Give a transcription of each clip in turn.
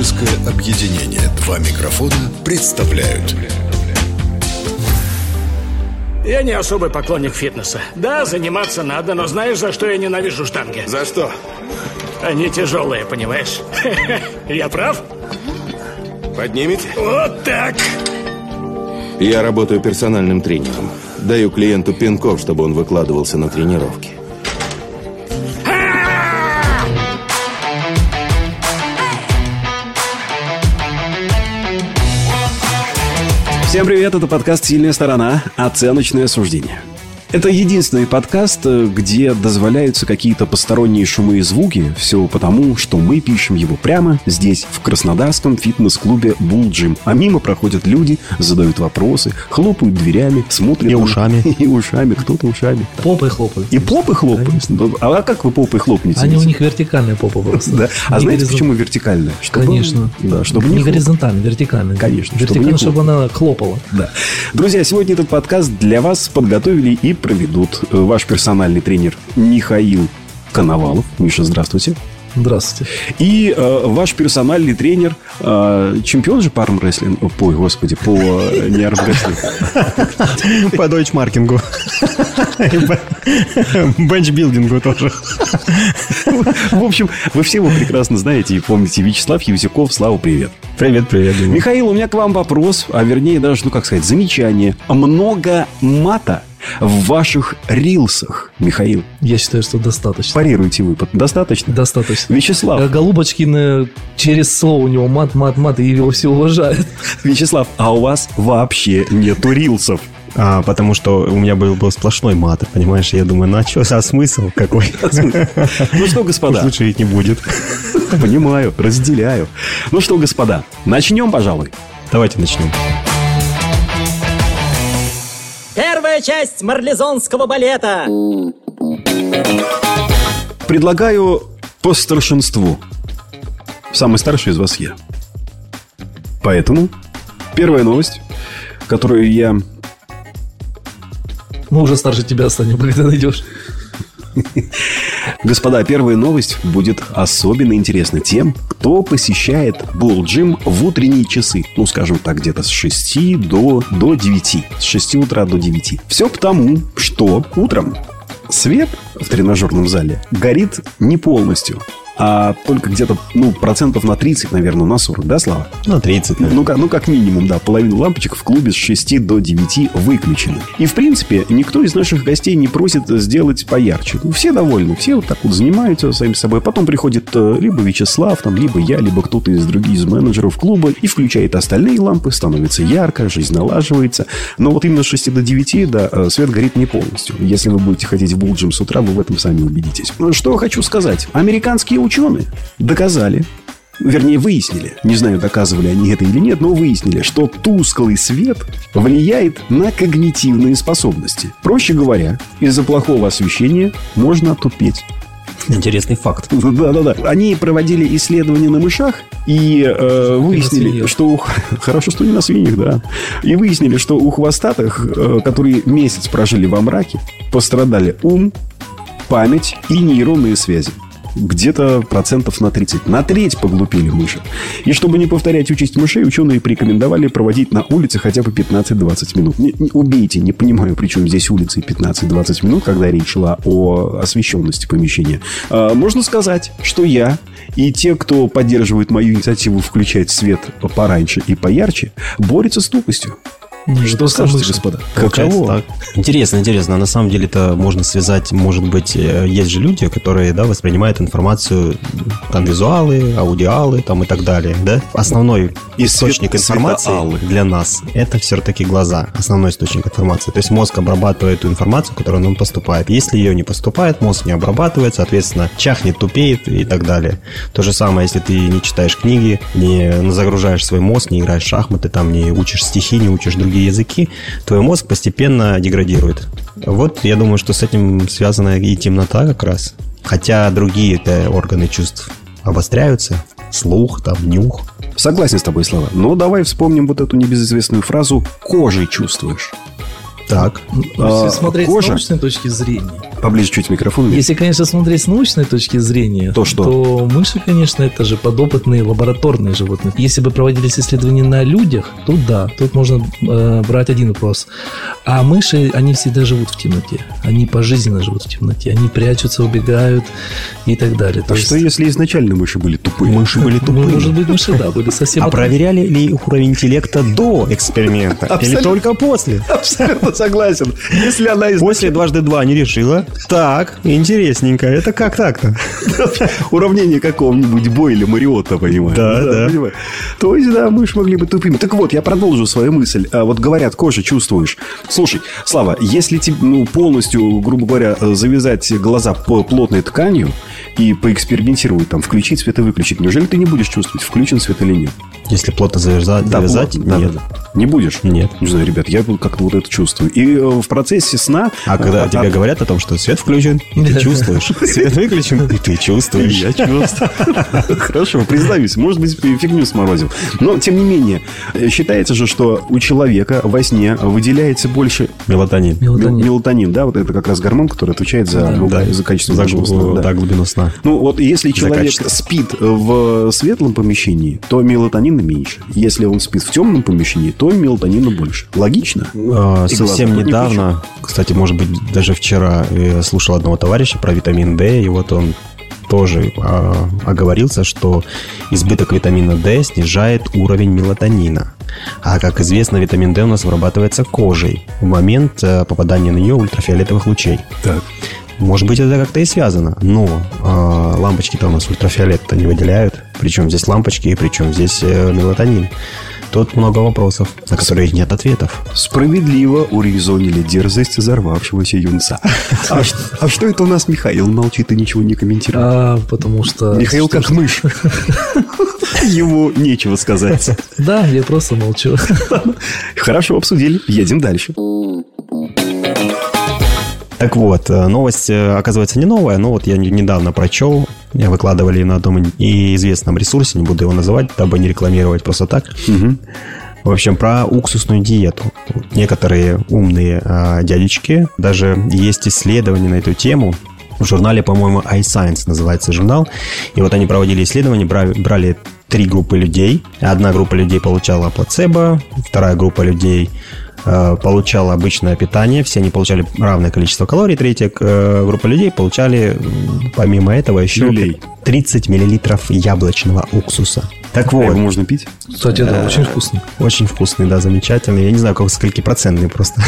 Творческое объединение «Два микрофона» представляют Я не особый поклонник фитнеса. Да, заниматься надо, но знаешь, за что я ненавижу штанги? За что? Они тяжелые, понимаешь? Я прав? Поднимете? Вот так! Я работаю персональным тренером. Даю клиенту пинков, чтобы он выкладывался на тренировки. Всем привет, это подкаст «Сильная сторона. Оценочное суждение». Это единственный подкаст, э, где дозволяются какие-то посторонние шумы и звуки. Все потому, что мы пишем его прямо здесь, в краснодарском фитнес-клубе Bull Gym. А мимо проходят люди, задают вопросы, хлопают дверями, смотрят... И ушами. И ушами, кто-то ушами. Попой хлопают. И попы хлопают. Ну, А как вы попой хлопнете? Они у них вертикальная попа просто. Да. А Не знаете, горизон- почему вертикальная? Чтобы- Конечно. Да, чтобы не не горизонтально, вертикально. Конечно, Вертикально, чтобы она хлопала. Да. Друзья, сегодня этот подкаст для вас подготовили и проведут э, ваш персональный тренер Михаил Коновалов. Миша, здравствуйте. Здравствуйте. И э, ваш персональный тренер, э, чемпион же по армрестлингу, ой, господи, по э, не армрестлингу, По дойчмаркингу. Бенчбилдингу тоже. В общем, вы все его прекрасно знаете и помните. Вячеслав Евсюков, Слава, привет. Привет, привет. Михаил, у меня к вам вопрос, а вернее даже, ну как сказать, замечание. Много мата в ваших рилсах, Михаил. Я считаю, что достаточно. Парируйте вы. Достаточно? Достаточно. Вячеслав, Э, Голубочкин через слово у него мат, мат, мат, и его все уважают. Вячеслав, а у вас вообще нету рилсов. А, потому что у меня был, был сплошной мат, понимаешь? Я думаю, ну а что, а смысл какой? Ну что, господа, Лучше ведь не будет. понимаю, разделяю. Ну что, господа, начнем, пожалуй. Давайте начнем. Первая часть марлезонского балета. Предлагаю по старшинству. Самый старший из вас я. Поэтому первая новость, которую я... Мы уже старше тебя станем, когда найдешь. Господа, первая новость будет особенно интересна тем, кто посещает Bull Gym в утренние часы. Ну, скажем так, где-то с 6 до, до 9. С 6 утра до 9. Все потому, что утром свет в тренажерном зале горит не полностью, а только где-то, ну, процентов на 30, наверное, на 40, да, Слава? Ну, 30, наверное. Ну, как, ну, как минимум, да, половина лампочек в клубе с 6 до 9 выключены. И, в принципе, никто из наших гостей не просит сделать поярче. Ну, все довольны, все вот так вот занимаются сами собой. Потом приходит э, либо Вячеслав, там, либо я, либо кто-то из других из менеджеров клуба и включает остальные лампы, становится ярко, жизнь налаживается. Но вот именно с 6 до 9, да, э, свет горит не полностью. Если вы будете ходить в Булджим с утра, вы в этом сами убедитесь. Что хочу сказать. Американские ученые доказали, Вернее, выяснили, не знаю, доказывали они это или нет, но выяснили, что тусклый свет влияет на когнитивные способности. Проще говоря, из-за плохого освещения можно отупеть. Интересный факт. Да-да-да. Они проводили исследования на мышах и э, выяснили, что... у- Хорошо, что не на свиньях, да. И выяснили, что у хвостатых, э, которые месяц прожили во мраке, пострадали ум, память и нейронные связи. Где-то процентов на 30. На треть поглупели мыши. И чтобы не повторять участь мышей, ученые порекомендовали проводить на улице хотя бы 15-20 минут. Не, не- убейте, не понимаю, при чем здесь улицы и 15-20 минут, когда речь шла о освещенности помещения. А, можно сказать, что я и те, кто поддерживает мою инициативу включать свет пораньше и поярче, борются с тупостью. Что скажете, господа? Каково? так. Интересно, интересно. На самом деле это можно связать, может быть, э, есть же люди, которые, да, воспринимают информацию, там, визуалы, аудиалы, там, и так далее, да? Основной И источник свет- информации светоалы. для нас – это все-таки глаза, основной источник информации. То есть мозг обрабатывает ту информацию, которая нам поступает. Если ее не поступает, мозг не обрабатывает, соответственно, чахнет, тупеет и так далее. То же самое, если ты не читаешь книги, не загружаешь свой мозг, не играешь в шахматы, там, не учишь стихи, не учишь другие языки, твой мозг постепенно деградирует. Вот я думаю, что с этим связана и темнота как раз. Хотя другие органы чувств обостряются, слух, там, нюх. Согласен с тобой, Слава. Но давай вспомним вот эту небезызвестную фразу «кожей чувствуешь». Так. А, Если смотреть кожа? с научной точки зрения. Поближе чуть микрофон. Если, конечно, смотреть с научной точки зрения, То что? то мыши, конечно, это же подопытные лабораторные животные. Если бы проводились исследования на людях, то да, тут можно э, брать один вопрос. А мыши, они всегда живут в темноте. Они пожизненно живут в темноте. Они прячутся, убегают и так далее. А что, если изначально мыши были тупые? Мыши были Ну, тупые. может быть, мыши, да, были совсем... А проверяли ли их уровень интеллекта до эксперимента? Или только после? Абсолютно согласен. Если она из После дважды два не решила. Так, интересненько. Это как так-то? уравнения какого-нибудь Бойля Мариотта, понимаешь? Да, да. понимаю. То есть, да, мыши могли быть тупыми. Так вот, я продолжу свою мысль. А Вот говорят, кожа чувствуешь. Слушай, Слава, если тебе ну, полностью, грубо говоря, завязать глаза плотной тканью и поэкспериментировать, там, включить свет и выключить, неужели ты не будешь чувствовать, включен свет или нет? Если плотно завязать, Да, завязать плотно. Да, нет. да, да. Не будешь? Нет. Не знаю, ребят, я как-то вот это чувствую. И э, в процессе сна... А когда а, тебе говорят о том, что свет включен, и ты чувствуешь. Свет выключен, и ты чувствуешь. Я чувствую. Хорошо, признаюсь, может быть, фигню сморозил. Но, тем не менее, э, считается же, что у человека во сне выделяется больше Мелатонин. Мелатонин. да, вот это как раз гормон, который отвечает за, Да, Да, за качество за нашего сна, Ну, вот если человек спит в светлом помещении, то мелатонина меньше. Если он спит в темном помещении, то мелатонина больше. Логично? А, Совсем глаза. недавно, кстати, может быть, даже вчера я слушал одного товарища про витамин D, и вот он тоже а, оговорился, что избыток витамина D снижает уровень мелатонина. А как известно, витамин D у нас вырабатывается кожей в момент э, попадания на нее ультрафиолетовых лучей. Так. Может быть, это как-то и связано, но а, лампочки-то у нас ультрафиолет-то не выделяют. Причем здесь лампочки, и причем здесь э, мелатонин. Тут много вопросов, на которые нет ответов. Справедливо урезонили дерзость взорвавшегося юнца. А, а что это у нас Михаил молчит и ничего не комментирует? А, потому что... Михаил что- как мышь. Ему нечего сказать. Да, я просто молчу. Хорошо, обсудили. Едем дальше. Так вот, э, новость, э, оказывается, не новая, но вот я не- недавно прочел, я выкладывали на одном известном ресурсе, не буду его называть, дабы не рекламировать просто так. В общем, про уксусную диету. Некоторые умные а, дядечки, даже есть исследования на эту тему. В журнале, по-моему, iScience называется журнал. И вот они проводили исследования, брали, брали три группы людей. Одна группа людей получала плацебо, вторая группа людей э, получала обычное питание, все они получали равное количество калорий, третья э, группа людей получали, помимо этого, еще Люлей. 30 миллилитров яблочного уксуса. Так А вот, Его можно пить? Кстати, да, очень вкусно. очень вкусный, да, замечательный. Я не знаю, как скольки процентный просто.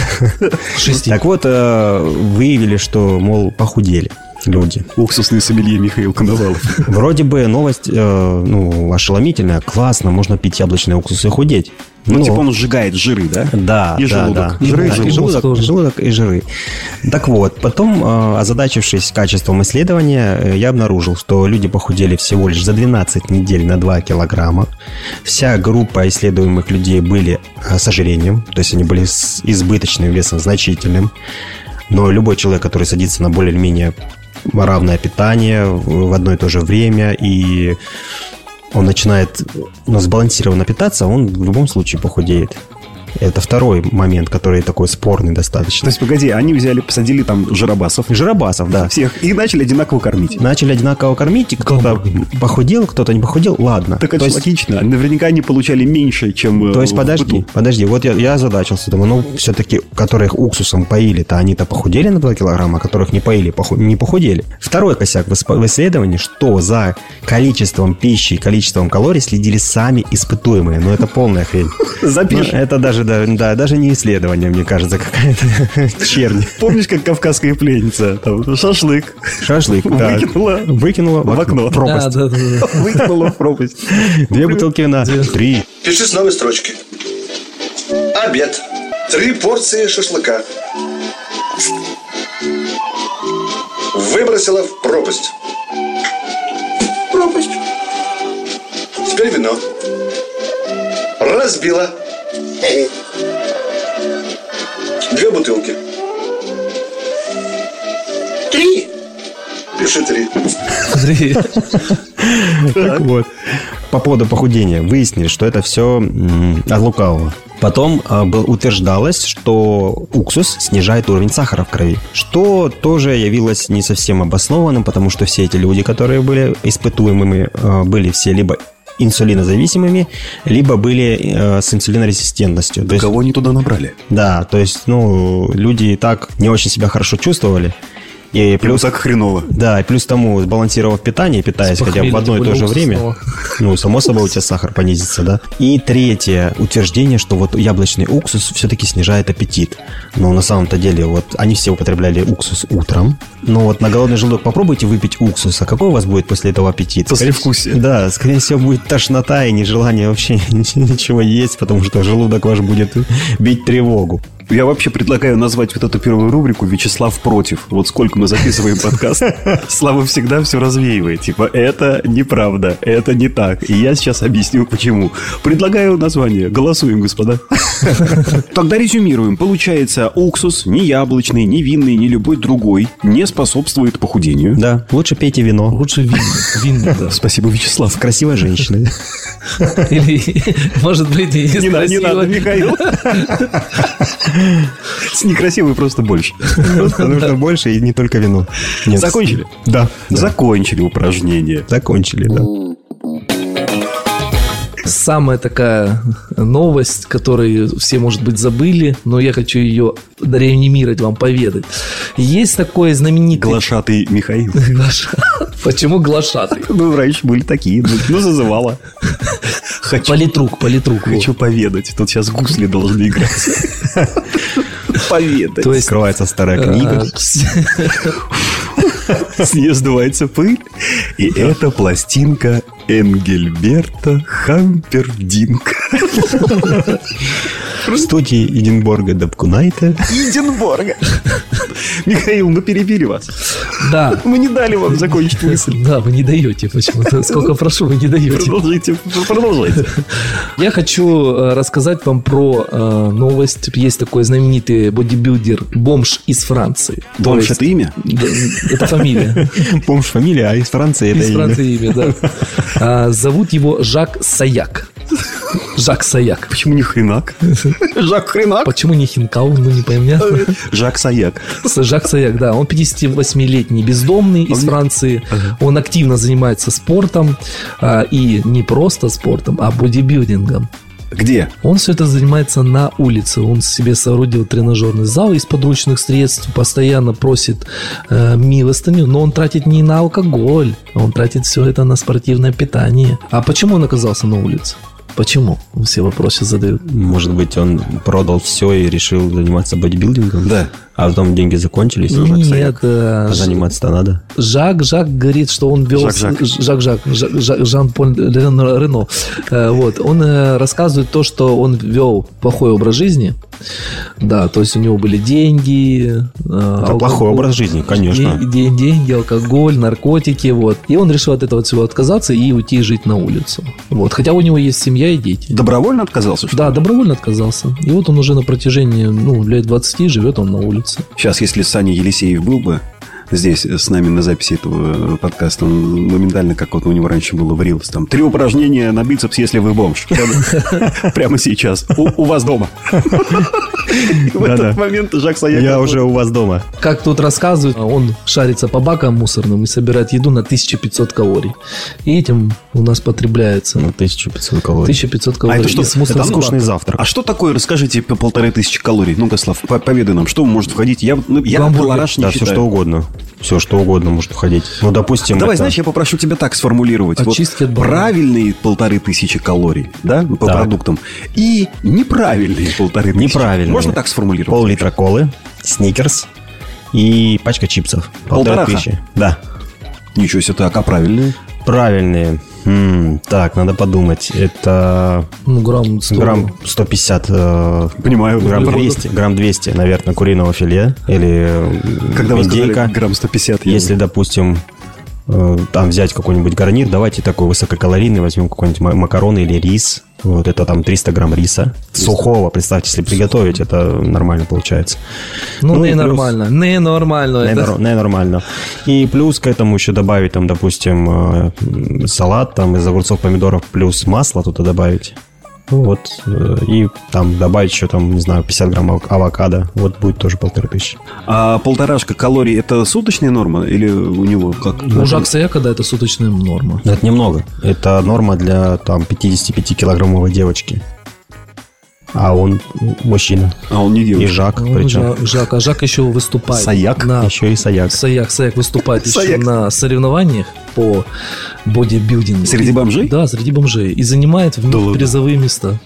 Шести. Так вот, э, выявили, что, мол, похудели люди. Уксусный сомелье Михаил Коновалов. Вроде бы новость, э, ну, ошеломительная. Классно, можно пить яблочный уксус и худеть. Ну, Но- типа он сжигает жиры, да? Да, И да, желудок. да. Жиры Да, желудок. и желудок, тоже. желудок и жиры. Так вот, потом, э, озадачившись качеством исследования, э, я обнаружил, что люди похудели всего лишь за 12 недель на 2 килограмма. Вся группа исследуемых людей были э, с ожирением, то есть они были с избыточным весом значительным. Но любой человек, который садится на более-менее равное питание в одно и то же время и он начинает ну, сбалансированно питаться, он в любом случае похудеет. Это второй момент, который такой спорный То достаточно. есть, погоди, они взяли, посадили там жиробасов. Жиробасов, да. Всех. И начали одинаково кормить. Начали одинаково кормить, и кто-то похудел, кто-то не похудел, ладно. Так это То есть- логично. Наверняка они получали меньше, чем э, То есть, подожди, быту. подожди, вот я, я озадачился, думаю, ну, все-таки, которых уксусом поили-то, они-то похудели на 2 килограмма, а которых не поили, поху- не похудели. Второй косяк в исследовании, что за количеством пищи и количеством калорий следили сами испытуемые. Ну, это полная хрень. Запиши. Ну, это даже, да, да, даже не исследование, мне кажется, какая-то чернь. Помнишь, как кавказская пленница? Там, шашлык. Шашлык, да. Выкинула. Выкинула В окно. пропасть. Да, да, да. Выкинула в пропасть. Две бутылки вина. Три. Пиши с новой строчки. Обед. Три порции шашлыка. Выбросила в пропасть. Пропасть. Теперь вино. Разбила. Две бутылки. Три. Пиши три. Андрей. Так вот. По поводу похудения. Выяснили, что это все от лукавого. Потом э, был, утверждалось, что уксус снижает уровень сахара в крови, что тоже явилось не совсем обоснованным, потому что все эти люди, которые были испытуемыми, э, были все либо инсулинозависимыми, либо были э, с инсулинорезистентностью. Есть, Кого они туда набрали? да, то есть, ну, люди и так не очень себя хорошо чувствовали. И Плюс плюс, так хреново. да, и плюс тому, сбалансировав питание, питаясь хотя бы в одно и то же время, ну, само собой, у тебя сахар понизится, да. И третье утверждение, что вот яблочный уксус все-таки снижает аппетит. Но на самом-то деле, вот они все употребляли уксус утром. Но вот на голодный желудок попробуйте выпить уксус, а какой у вас будет после этого аппетит? Послевкусие. Да, скорее всего, будет тошнота и нежелание вообще ничего есть, потому что желудок ваш будет бить тревогу. Я вообще предлагаю назвать вот эту первую рубрику «Вячеслав против». Вот сколько мы записываем подкаст, Слава всегда все развеивает. Типа, это неправда, это не так. И я сейчас объясню, почему. Предлагаю название. Голосуем, господа. Тогда резюмируем. Получается, уксус, ни яблочный, ни винный, ни любой другой, не способствует похудению. Да, лучше пейте вино. Лучше винный. Винный, да. Спасибо, Вячеслав. С красивой женщиной. Или, может быть, и Не надо, не надо. Михаил. С некрасивой просто больше. Потому что больше и не только вино. Нет. Закончили? Да. Закончили упражнение. Закончили, да. Самая такая новость, которую все, может быть, забыли, но я хочу ее реанимировать, вам поведать. Есть такой знаменитый... Глашатый Михаил. Глаша- Почему глашатый? Ну, раньше были такие. ну, Ну, зазывала. Хочу, Политрук, политрук. хочу поведать. Тут сейчас гусли должны играть. Поведать. То есть... Скрывается старая э, книга. С нее сдувается пыль. И это пластинка Энгельберта Хампердинка. Студии Эдинбурга Дабкунайте. Эдинбурга. Михаил, ну перебили вас. Да. Мы не дали вам закончить мысль. Да, вы не даете почему-то. Сколько прошу, вы не даете. Продолжайте, продолжайте. Я хочу э, рассказать вам про э, новость. Есть такой знаменитый бодибилдер, бомж из Франции. Бомж есть- это имя? Это фамилия. Помнишь фамилия, а из Франции это Из имя. Франции имя, да. А, Зовут его Жак Саяк. Жак Саяк. Почему не Хренак? Жак Хренак? Почему не Хинкал? Ну, не понятно. Жак Саяк. Жак Саяк, да. Он 58-летний бездомный из Франции. Он активно занимается спортом. а, И не просто спортом, а бодибилдингом. Где? Он все это занимается на улице. Он себе соорудил тренажерный зал из подручных средств, постоянно просит э, милостыню, но он тратит не на алкоголь, а он тратит все это на спортивное питание. А почему он оказался на улице? Почему? Все вопросы задают. Может быть, он продал все и решил заниматься бодибилдингом? Да. А потом деньги закончились, и Жак Нет, э, А заниматься-то надо. Жак, Жак говорит, что он вел... Жак-Жак. Жак, Жак, Жак- Жан-Поль Рено. Рено. Э, Вот. Он э, рассказывает то, что он вел плохой образ жизни. Да, то есть у него были деньги. Это плохой образ жизни, конечно. Де- де- деньги, алкоголь, наркотики. Вот. И он решил от этого всего отказаться и уйти жить на улицу. Вот. Хотя у него есть семья и дети. Добровольно отказался? что Да, добровольно отказался. И вот он уже на протяжении ну, лет 20 живет он на улице. Сейчас, если Саня Елисеев был бы здесь с нами на записи этого подкаста, он моментально, как вот у него раньше было в там, три упражнения на бицепс, если вы бомж. Прямо- сейчас. У вас дома. В этот момент Жак Саяк... Я уже у вас дома. Как тут рассказывают, он шарится по бакам мусорным и собирает еду на 1500 калорий. И этим у нас потребляется Ну, 1500 калорий. 1500 А калорий. это что? Это скучный завтрак. А что такое, расскажите, по полторы тысячи калорий? Ну-ка, Слав, по- поведай нам, что может входить? Я, ну, я Гамбургер. колораж не Да, все что угодно. Все что угодно может входить. Ну, допустим, Давай, это- знаешь, я попрошу тебя так сформулировать. Вот Очистки от банана. правильные полторы тысячи калорий, да, по Так. продуктам, и неправильные полторы тысячи. Неправильные. Можно так сформулировать? Пол-литра колы, сникерс и пачка чипсов. Полторы Полтораха? тысячи. Да. Ничего себе, так, а правильные? Правильные. М, так, надо подумать. Это Ну, грамм 100. грамм 150, э, Понимаю. грамм углеводов. 200, грамм 200, наверное, куриного филе или э, Когда вы сказали индейка. грамм 150, я... Если, допустим, там взять какой-нибудь гарнир, давайте такой высококалорийный, возьмем какой-нибудь ма- макароны или рис. Вот это там 300 грамм риса. Сухого, представьте, если приготовить, это нормально получается. Ну, Ну, не плюс- нормально. Не нормально. Не, это. нор- не нормально. И плюс к этому еще добавить, там, допустим, э, салат там из огурцов, помидоров, плюс масло туда добавить. Ну Вот. э, И там добавить еще, там, не знаю, 50 грамм ав- авокадо. Вот будет тоже полторы тысячи. А полторашка калорий это суточная норма? Или у него как? У Жак Саякода это суточная норма. Но это немного. Это норма для, там, 55-килограммовой девочки. А он мужчина. А он не И девушка. Жак, Ну, причем. Жа- Жак, а Жак еще выступает. Саяк? На... Еще и Саяк. Саяк, Саяк выступает еще на соревнованиях по бодибилдингу. Среди И- бомжей? Да, среди бомжей. И занимает в них призовые места.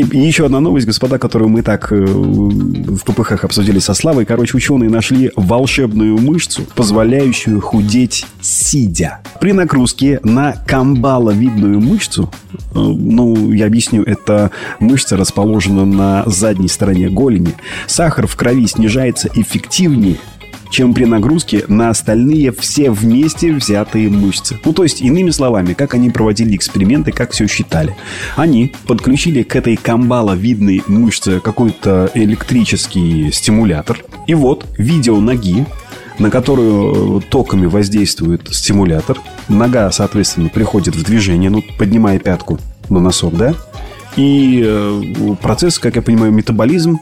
И, и еще одна новость, господа, которую мы так э, в ППХ обсудили со Славой. Короче, ученые нашли волшебную мышцу, позволяющую худеть сидя. При нагрузке на камбаловидную мышцу, э, ну, я объясню, эта мышца расположена на задней стороне голени, сахар в крови снижается эффективнее, чем при нагрузке на остальные все вместе взятые мышцы. Ну, то есть, иными словами, как они проводили эксперименты, как все считали. Они подключили к этой камбаловидной мышце какой-то электрический стимулятор. И вот видео ноги, на которую э, токами воздействует стимулятор. Нога, соответственно, приходит в движение, ну, поднимая пятку на носок, да? И э, процесс, как я понимаю, метаболизм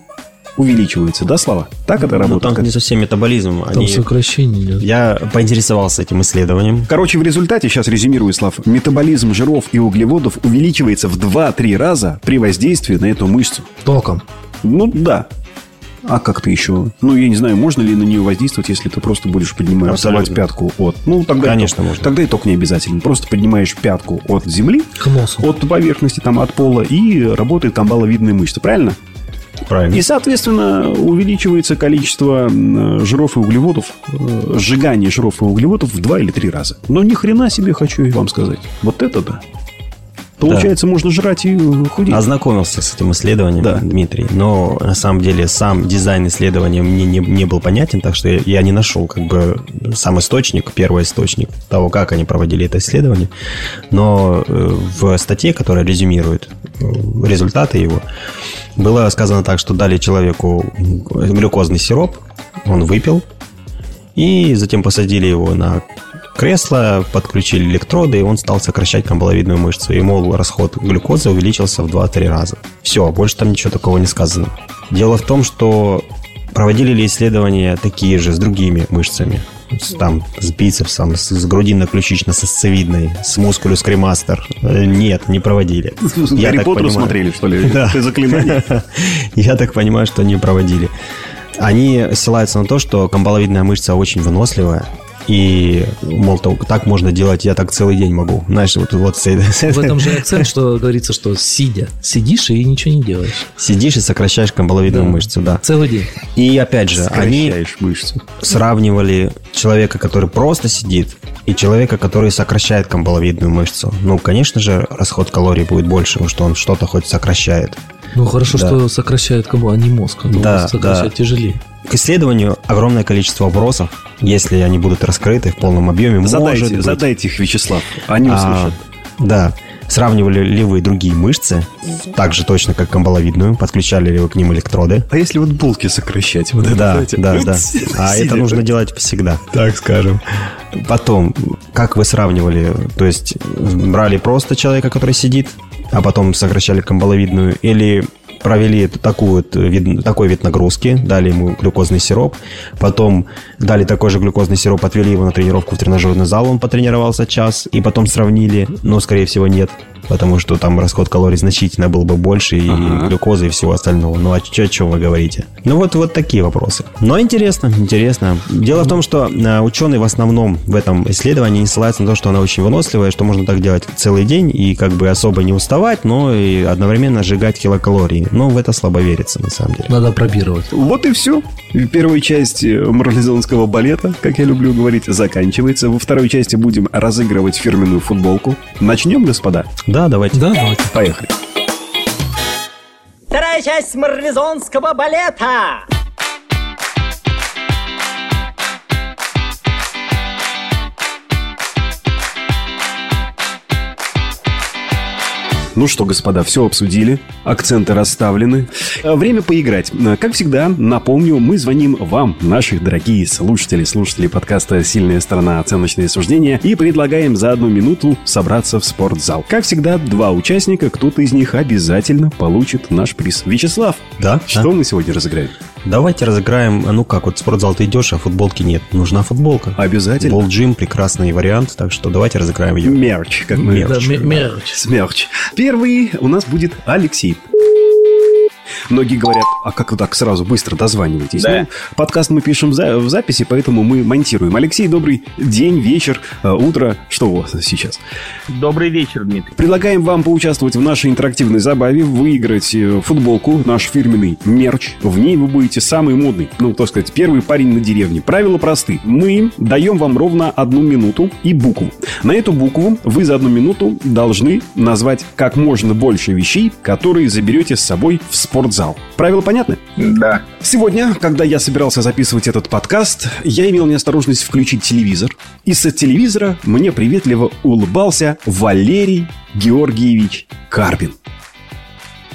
увеличивается, да, Слава? Так это Ну, работает? там Как- не совсем метаболизм. Там Они... сокращение идет. Я поинтересовался этим исследованием. Короче, в результате, сейчас резюмирую, Слав, метаболизм жиров и углеводов увеличивается в 2-3 раза при воздействии на эту мышцу. Током. Ну, да. А как-то еще? Ну, я не знаю, можно ли на нее воздействовать, если ты просто будешь поднимать Абсолютно. вставать пятку от... Ну, тогда Конечно, и ток, можно. Тогда и ток не обязательно. Просто поднимаешь пятку от земли, К носу. от поверхности, там, от пола, и работает камбаловидная мышца. Правильно? Правильно. И, соответственно, увеличивается количество жиров и углеводов, э, сжигание жиров и углеводов в два или три раза. Но ни хрена себе хочу вам сказать. Вот это да. Получается, можно жрать и э, худеть. Ознакомился с этим исследованием, Да. Дмитрий, но на самом деле сам дизайн исследования мне не, не был понятен, так что я, я не нашел как бы сам источник, первый источник того, как они проводили это исследование. Но э, в статье, которая резюмирует э, результаты его, было сказано так, что дали человеку глюкозный сироп, он выпил, и затем посадили его на кресло, подключили электроды, и он стал сокращать камбаловидную мышцу. И, мол, расход глюкозы увеличился в 2-3 раза. Все, больше там ничего такого не сказано. Дело в том, что проводили ли исследования такие же с другими мышцами? С- Там, с бицепсом, с, с грудинно-ключично-сосцевидной, с мускулюс кремастер. Э, Нет, не проводили. Я Гарри так Поттера понимаю. смотрели, что ли? Да. Это заклинание. Я так понимаю, что не проводили. Они ссылаются на то, что камбаловидная мышца очень выносливая. И, мол, то- так можно делать, я так целый день могу. Знаешь, вот, вот с В этом же акцент, что говорится, что сидя, сидишь и ничего не делаешь. сидишь и сокращаешь камбаловидную Да. мышцу, да. Целый день. И опять же, они мышцу. сравнивали человека, который просто сидит, и человека, который сокращает камбаловидную мышцу. Ну, конечно же, расход калорий будет больше, потому что он что-то хоть сокращает. Ну, хорошо, Да. что сокращает кому, а не мозг. А то Да, сокращать да. тяжелее. К исследованию огромное количество вопросов, если они будут раскрыты в полном объеме, может Задайте, быть, задайте их, Вячеслав. Они А, услышат. да. Сравнивали ли вы другие мышцы, так же точно, как камбаловидную? Подключали ли вы к ним электроды? А если вот булки сокращать? Вот это, Да, знаете, да, да. А это нужно делать всегда, так скажем. Потом, как вы сравнивали? То есть, брали просто человека, который сидит, а потом сокращали камбаловидную, или провели такую вид, такой вид нагрузки, дали ему глюкозный сироп, потом дали такой же глюкозный сироп, отвели его на тренировку в тренажерный зал, он потренировался час, и потом сравнили, но, скорее всего, нет, потому что там расход калорий значительно был бы больше, и Ага. глюкозы, и всего остального. Ну, а чё- о чем вы говорите? Ну, вот, вот такие вопросы. Но интересно, интересно. Дело в том, что э, ученые в основном в этом исследовании ссылаются на то, что она очень выносливая, что можно так делать целый день и как бы особо не уставать, но и одновременно сжигать килокалории. Но в это слабо верится, на самом деле. Надо пробировать. Вот и все. Первая часть э, марлезонского балета, как я люблю говорить, заканчивается. Во второй части будем разыгрывать фирменную футболку. Начнем, господа? Да, давайте. Да, давайте. Поехали. Вторая часть марлезонского балета. Ну что, господа, все обсудили, акценты расставлены. Э, Время поиграть. Э, Как всегда, напомню, мы звоним вам, наши дорогие слушатели, слушатели подкаста «Сильная сторона. Оценочные суждения» и предлагаем за одну минуту собраться в спортзал. Как всегда, два участника, кто-то из них обязательно получит наш приз. Вячеслав, Да? что Да. мы сегодня разыграем? Давайте разыграем, ну как, вот в спортзал ты идешь, а футболки нет. Нужна футболка. Обязательно. Болджим прекрасный вариант, так что давайте разыграем ее. Мерч, как мы... Да, ме- мерч. Смерч. Первый у нас будет Алексей. Многие говорят, а как вы так сразу быстро дозваниваетесь? Да. Ну, подкаст мы пишем за- в записи, поэтому мы монтируем. Алексей, добрый день, вечер, э, утро. Что у вас сейчас? Добрый вечер, Дмитрий. Предлагаем вам поучаствовать в нашей интерактивной забаве, выиграть э, футболку, наш фирменный мерч. В ней вы будете самый модный, ну, так сказать, первый парень на деревне. Правила просты. Мы даем вам ровно одну минуту и букву. На эту букву вы за одну минуту должны назвать как можно больше вещей, которые заберете с собой в спортзал. Правила понятны? Да. Сегодня, когда я собирался записывать этот подкаст, я имел неосторожность включить телевизор. И с телевизора мне приветливо улыбался Валерий Георгиевич Карпин.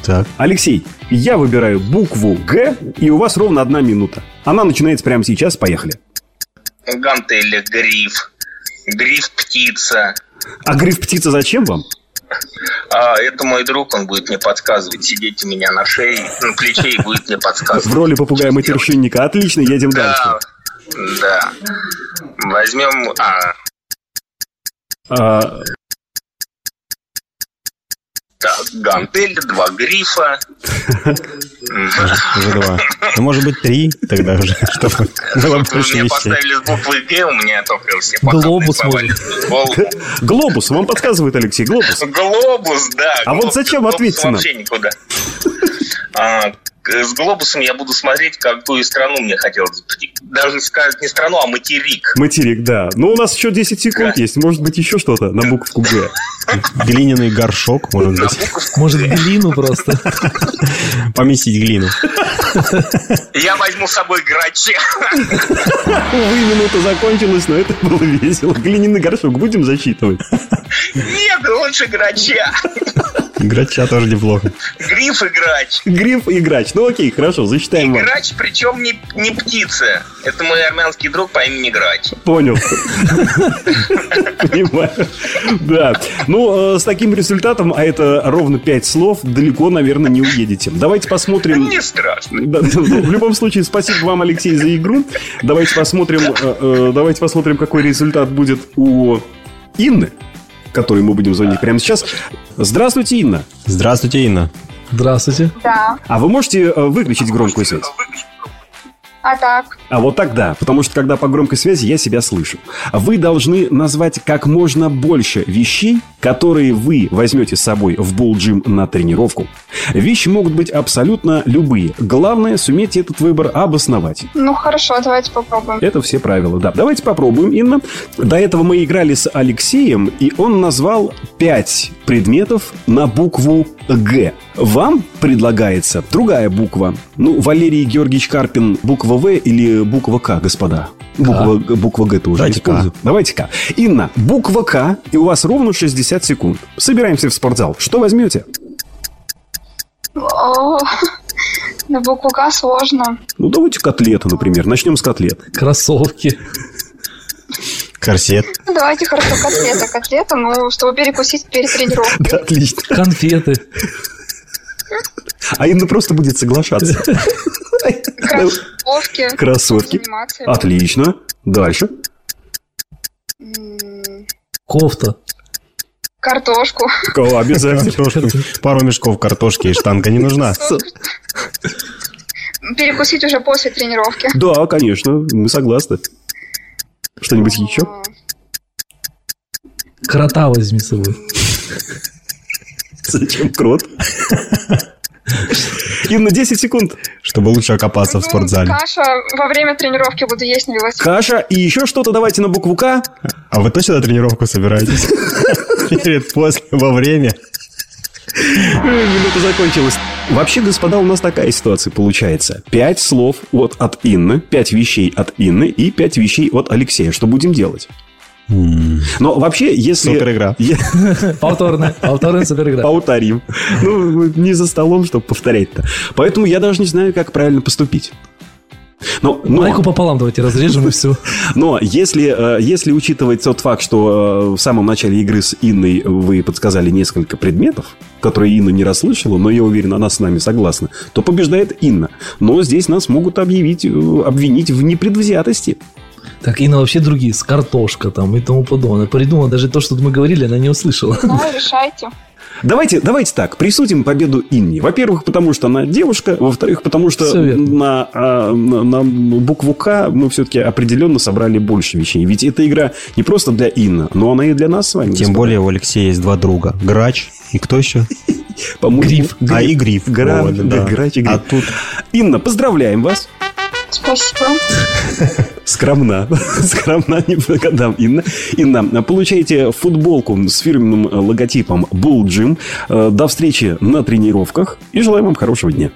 Так. Алексей, я выбираю букву Г, и у вас ровно одна минута. Она начинается прямо сейчас. Поехали. Гантели, гриф. Гриф птица. А гриф птица зачем вам? А, это мой друг, он будет мне подсказывать, сидеть у меня на шее, на плече и будет мне подсказывать. В роли попугая что делать. матершинника. Отлично, едем дальше. Да, да. Возьмем... А, А, гантель, два грифа. Уже два. Ну, может быть, три тогда уже, чтобы было Вот вы больше мне поставили с буквы Г, у меня только все Глобус глобус, вам подсказывает Алексей, глобус. Глобус, да. А вот зачем? Нам. Вообще никуда. А, к- с глобусом я буду смотреть, какую страну мне хотелось бы. Даже сказать не страну, а материк. Материк, да. Ну, у нас еще 10 секунд есть. Может быть, еще что-то на букву Г. Глиняный горшок, может быть. Может, глину просто. Поместить глину. Я возьму с собой грача. Увы, минута закончилась, но это было весело. Глиняный горшок будем засчитывать? Нет, лучше грача. Грача тоже неплохо. Гриф и грач. Гриф и грач. Ну окей, хорошо, засчитаем вам. Грач, причем не, не птица. Это мой армянский друг по имени Грач. Понял. Понимаю. Да. Ну, э, с таким результатом, а это ровно 5 слов, далеко, наверное, не уедете. Давайте посмотрим... Не страшно. В любом случае, спасибо вам, Алексей, за игру. Давайте посмотрим, э, э, давайте посмотрим, какой результат будет у Инны, которой мы будем звонить прямо сейчас. Здравствуйте, Инна. Здравствуйте, Инна. Здравствуйте. Да. А вы можете э, выключить громкую связь? А так? А вот тогда, потому что когда по громкой связи я себя слышу. Вы должны назвать как можно больше вещей, которые вы возьмете с собой в булджим на тренировку. Вещи могут быть абсолютно любые. Главное, суметь этот выбор обосновать. Ну хорошо, давайте попробуем. Это все правила, да. Давайте попробуем, Инна. До этого мы играли с Алексеем, и он назвал пять предметов на букву Г. Вам предлагается другая буква. Ну, Валерий Георгиевич Карпин, буква В или буква К, господа? Буква, Г- буква Г ты уже Давайте К. используй. Давайте К. Инна, буква К, и у вас ровно 60 секунд. Собираемся в спортзал. Что возьмете? О, на букву К сложно. Ну, давайте котлету, например. Начнем с котлет. Кроссовки. Корсет. Ну, давайте хорошо, котлета. Котлета, ну, чтобы перекусить перед тренировкой. Да, отлично. Конфеты. А Инна просто будет соглашаться. Кроссовки. Кроссовки. Отлично. Дальше. Кофта. Картошку. О, обязательно. Пару мешков картошки и штанга не нужна. Перекусить уже после тренировки. Да, конечно, мы согласны. Что-нибудь еще? Крота возьми с собой. Зачем крот? Инна, 10 секунд. Чтобы лучше окопаться в Ну, спортзале. Каша во время тренировки буду есть на велосипеде. Каша и еще что-то давайте на букву К. А вы точно на тренировку собираетесь? Перед, после, во время? Минута закончилась. Вообще, господа, у нас такая ситуация получается. Пять слов от, от Инны, пять вещей от Инны и пять вещей от Алексея. Что будем делать? Но вообще, если... Супер игра. Повторная, повторная супер игра. Повторим. Ну, не за столом, чтобы повторять-то. Поэтому я даже не знаю, как правильно поступить. Но, но, Майку пополам давайте разрежем и все. но если, э, если учитывать тот факт, что э, в самом начале игры с Инной вы подсказали несколько предметов, которые Инна не расслышала, но я уверен, она с нами согласна, то побеждает Инна. Но здесь нас могут объявить, э, обвинить в непредвзятости. Так, Инна вообще другие, с картошка там и тому подобное. Придумала даже то, что мы говорили, она не услышала. Ну, решайте. Давайте, давайте так, присудим победу Инне. Во-первых, потому что она девушка. Во-вторых, потому что на, а, на, на букву К мы все-таки определенно собрали больше вещей. Ведь эта игра не просто для Инны, но она и для нас с вами. Тем господа. более у Алексея есть два друга. Грач и кто еще? По-моему, Гриф. А, и Гриф. Гра- Вот, да. Грач и Гриф. А тут Инна, поздравляем вас. Спасибо. Скромна. Скромна не по годам, Инна. Инна, получаете футболку с фирменным логотипом Bull Gym. Э, До встречи на тренировках. И желаем вам хорошего дня.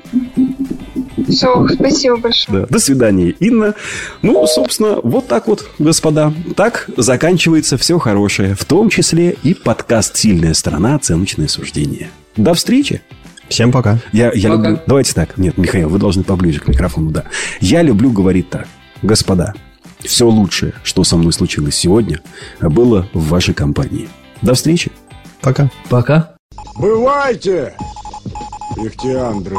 Все, спасибо большое. Да. До свидания, Инна. Ну, собственно, вот так вот, господа. Так заканчивается все хорошее. В том числе и подкаст «Сильная сторона. Оценочное суждение». До встречи. Всем пока. Я, я Пока. люблю... Давайте так. Нет, Михаил, вы должны поближе к микрофону, да. Я люблю говорить так. Господа, все лучшее, что со мной случилось сегодня, было в вашей компании. До встречи. Пока. Пока. Бывайте, Ихтиандры.